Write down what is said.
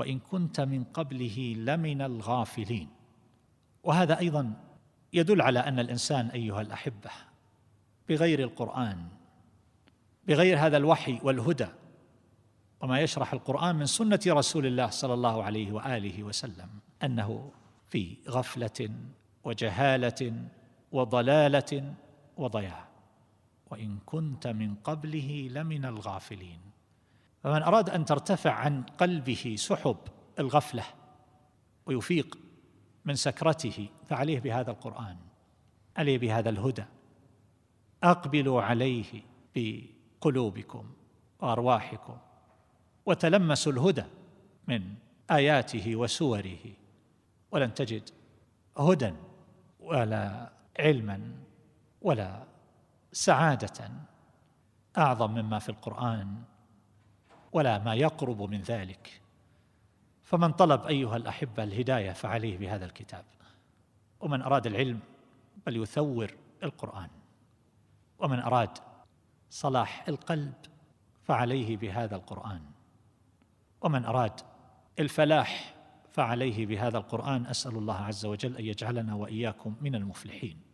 وإن كنت من قبله لمن الغافلين. وهذا أيضا يدل على أن الإنسان أيها الأحبة بغير القرآن بغير هذا الوحي والهدى وما يشرح القرآن من سنة رسول الله صلى الله عليه وآله وسلم أنه في غفلة وجهالة وضلالة وضياع. وإن كنت من قبله لمن الغافلين. فمن أراد أن ترتفع عن قلبه سحب الغفلة ويفيق من سكرته فعليه بهذا القرآن عليه بهذا الهدى. أقبلوا عليه بقلوبكم وأرواحكم وتلمسوا الهدى من آياته وسوره. ولن تجد هدى ولا علما ولا سعادة أعظم مما في القرآن. ولا ما يقرب من ذلك. فمن طلب أيها الأحبة الهداية فعليه بهذا الكتاب. ومن أراد العلم فليثور القرآن. ومن أراد صلاح القلب فعليه بهذا القرآن. ومن أراد الفلاح فعليه بهذا القرآن. أسأل الله عز وجل أن يجعلنا وإياكم من المفلحين.